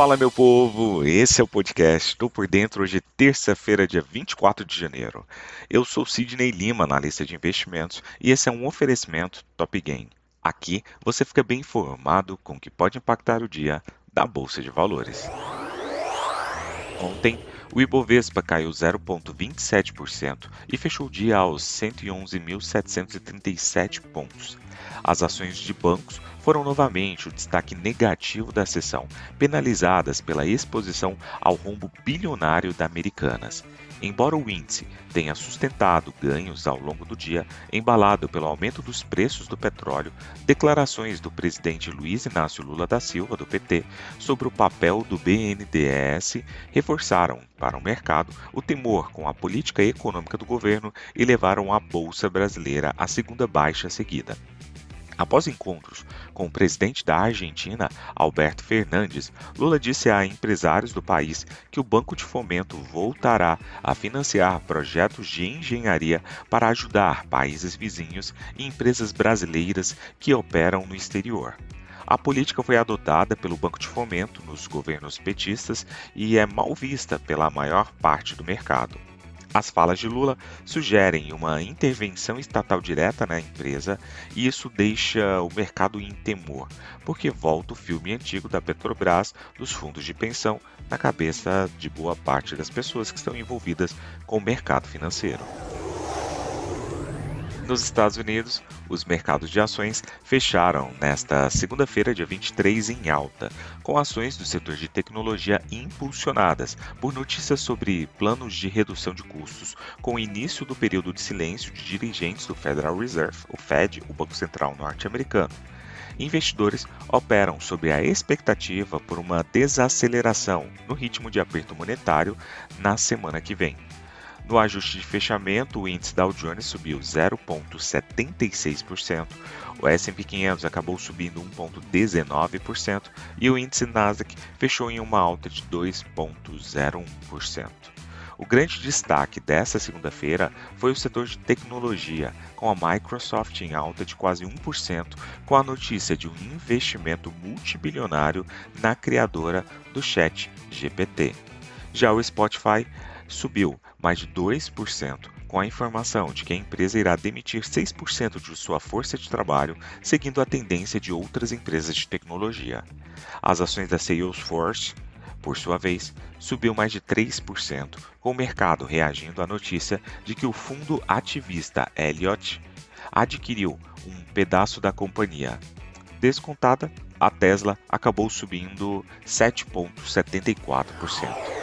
Fala, meu povo! Esse é o podcast Estou por Dentro, hoje, terça-feira, dia 24 de janeiro. Eu sou Sidney Lima, analista de investimentos, e esse é um oferecimento Top Game. Aqui você fica bem informado com o que pode impactar o dia da Bolsa de Valores. Ontem, o Ibovespa caiu 0,27% e fechou o dia aos 111.737 pontos. As ações de bancos foram novamente o destaque negativo da sessão, penalizadas pela exposição ao rombo bilionário da Americanas. Embora o índice tenha sustentado ganhos ao longo do dia, embalado pelo aumento dos preços do petróleo, declarações do presidente Luiz Inácio Lula da Silva, do PT, sobre o papel do BNDES reforçaram para o mercado o temor com a política econômica do governo e levaram a Bolsa Brasileira à segunda baixa seguida. Após encontros com o presidente da Argentina, Alberto Fernandes, Lula disse a empresários do país que o Banco de Fomento voltará a financiar projetos de engenharia para ajudar países vizinhos e empresas brasileiras que operam no exterior. A política foi adotada pelo Banco de Fomento nos governos petistas e é mal vista pela maior parte do mercado. As falas de Lula sugerem uma intervenção estatal direta na empresa e isso deixa o mercado em temor, porque volta o filme antigo da Petrobras dos fundos de pensão na cabeça de boa parte das pessoas que estão envolvidas com o mercado financeiro. Nos Estados Unidos, os mercados de ações fecharam nesta segunda-feira, dia 23, em alta, com ações do setor de tecnologia impulsionadas por notícias sobre planos de redução de custos, com o início do período de silêncio de dirigentes do Federal Reserve, o Fed, o Banco Central norte-americano. Investidores operam sobre a expectativa por uma desaceleração no ritmo de aperto monetário na semana que vem. No ajuste de fechamento, o índice Dow Jones subiu 0,76%, o S&P 500 acabou subindo 1,19% e o índice Nasdaq fechou em uma alta de 2,01%. O grande destaque dessa segunda-feira foi o setor de tecnologia, com a Microsoft em alta de quase 1%, com a notícia de um investimento multibilionário na criadora do Chat GPT. Já o Spotify subiu mais de 2%, com a informação de que a empresa irá demitir 6% de sua força de trabalho, seguindo a tendência de outras empresas de tecnologia. As ações da Salesforce, por sua vez, subiu mais de 3%, com o mercado reagindo à notícia de que o fundo ativista Elliott adquiriu um pedaço da companhia. Descontada, a Tesla acabou subindo 7,74%.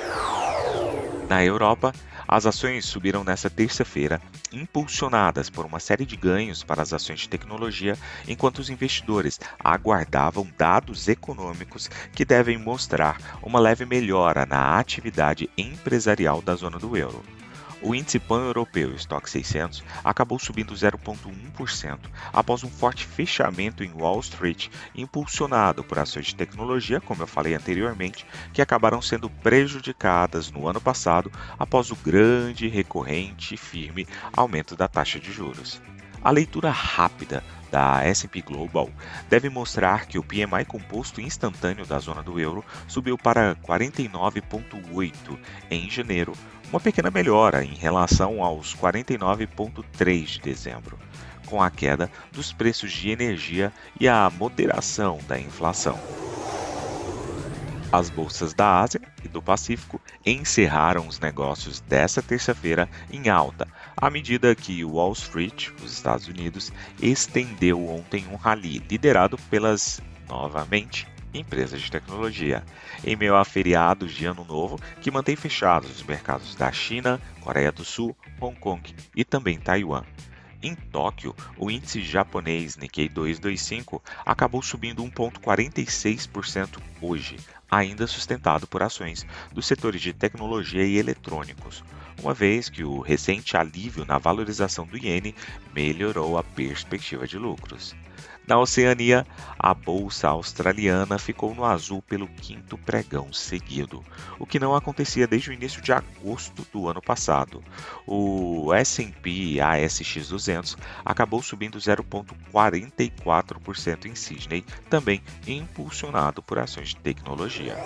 Na Europa, as ações subiram nesta terça-feira, impulsionadas por uma série de ganhos para as ações de tecnologia, enquanto os investidores aguardavam dados econômicos que devem mostrar uma leve melhora na atividade empresarial da zona do euro. O índice pan-europeu, estoque 600, acabou subindo 0,1% após um forte fechamento em Wall Street, impulsionado por ações de tecnologia, como eu falei anteriormente, que acabaram sendo prejudicadas no ano passado após o grande, recorrente e firme aumento da taxa de juros. A leitura rápida da S&P Global deve mostrar que o PMI composto instantâneo da zona do euro subiu para 49.8 em janeiro, uma pequena melhora em relação aos 49,3 de dezembro, com a queda dos preços de energia e a moderação da inflação. As bolsas da Ásia e do Pacífico encerraram os negócios desta terça-feira em alta, à medida que Wall Street, os Estados Unidos, estendeu ontem um rally liderado pelas, novamente, empresas de tecnologia, em meio a feriados de Ano Novo que mantém fechados os mercados da China, Coreia do Sul, Hong Kong e também Taiwan. Em Tóquio, o índice japonês Nikkei 225 acabou subindo 1,46% hoje, ainda sustentado por ações dos setores de tecnologia e eletrônicos, uma vez que o recente alívio na valorização do iene melhorou a perspectiva de lucros. Na Oceania, a bolsa australiana ficou no azul pelo quinto pregão seguido, o que não acontecia desde o início de agosto do ano passado. O S&P ASX 200 acabou subindo 0,44% em Sydney, também impulsionado por ações de tecnologia.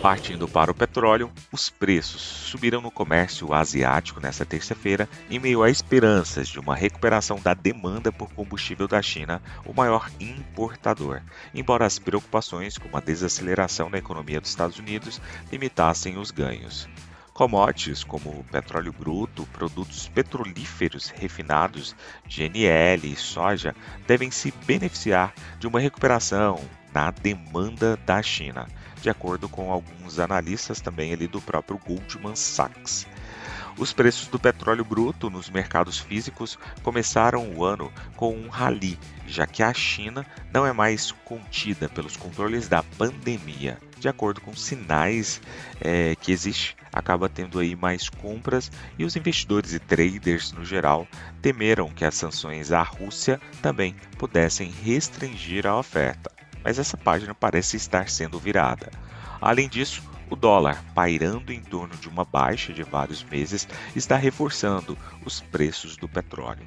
Partindo para o petróleo, os preços subiram no comércio asiático nesta terça-feira em meio a esperanças de uma recuperação da demanda por combustível da China, o maior importador, embora as preocupações com uma desaceleração na economia dos Estados Unidos limitassem os ganhos. Commodities como petróleo bruto, produtos petrolíferos refinados, GNL e soja devem se beneficiar de uma recuperação na demanda da China, de acordo com alguns analistas também ali do próprio Goldman Sachs. Os preços do petróleo bruto nos mercados físicos começaram o ano com um rally, já que a China não é mais contida pelos controles da pandemia. De acordo com sinais é, que existe, acaba tendo aí mais compras e os investidores e traders no geral temeram que as sanções à Rússia também pudessem restringir a oferta mas essa página parece estar sendo virada. Além disso, o dólar, pairando em torno de uma baixa de vários meses, está reforçando os preços do petróleo.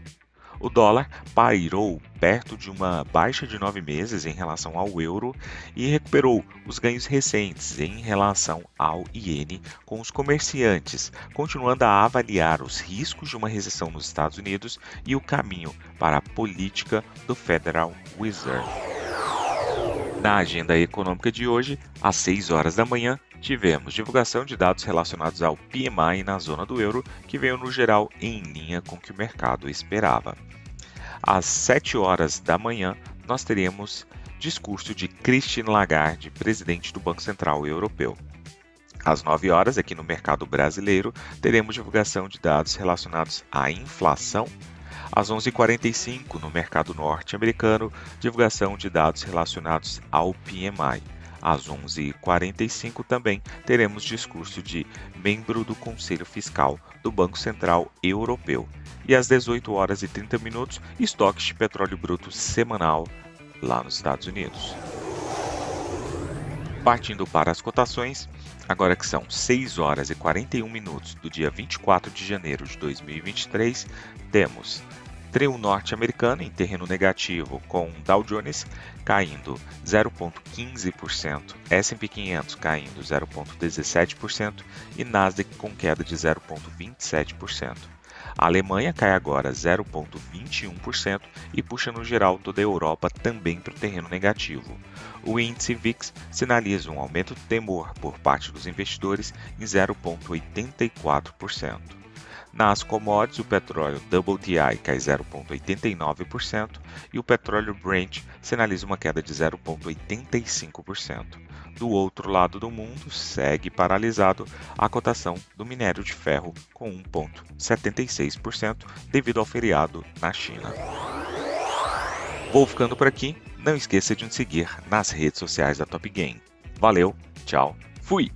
O dólar pairou perto de uma baixa de nove meses em relação ao euro e recuperou os ganhos recentes em relação ao iene, com os comerciantes continuando a avaliar os riscos de uma recessão nos Estados Unidos e o caminho para a política do Federal Reserve. Na agenda econômica de hoje, às 6 horas da manhã, tivemos divulgação de dados relacionados ao PMI na zona do euro, que veio no geral em linha com o que o mercado esperava. Às 7 horas da manhã, nós teremos discurso de Christine Lagarde, presidente do Banco Central Europeu. Às 9 horas, aqui no mercado brasileiro, teremos divulgação de dados relacionados à inflação às 11h45, no mercado norte-americano, divulgação de dados relacionados ao PMI. Às 11h45 também teremos discurso de membro do Conselho Fiscal do Banco Central Europeu. E às 18 horas e 30 minutos, estoques de petróleo bruto semanal lá nos Estados Unidos. Partindo para as cotações, agora que são 6 horas e 41 minutos do dia 24 de janeiro de 2023, temos trio norte-americano em terreno negativo, com Dow Jones caindo 0,15%, S&P 500 caindo 0,17% e Nasdaq com queda de 0,27%. A Alemanha cai agora 0,21% e puxa no geral toda a Europa também para o terreno negativo. O índice VIX sinaliza um aumento de temor por parte dos investidores em 0,84%. Nas commodities, o petróleo WTI cai 0,89% e o petróleo Brent sinaliza uma queda de 0,85%. Do outro lado do mundo, segue paralisado a cotação do minério de ferro com 1,76% devido ao feriado na China. Vou ficando por aqui. Não esqueça de nos seguir nas redes sociais da Top Game. Valeu, tchau, fui!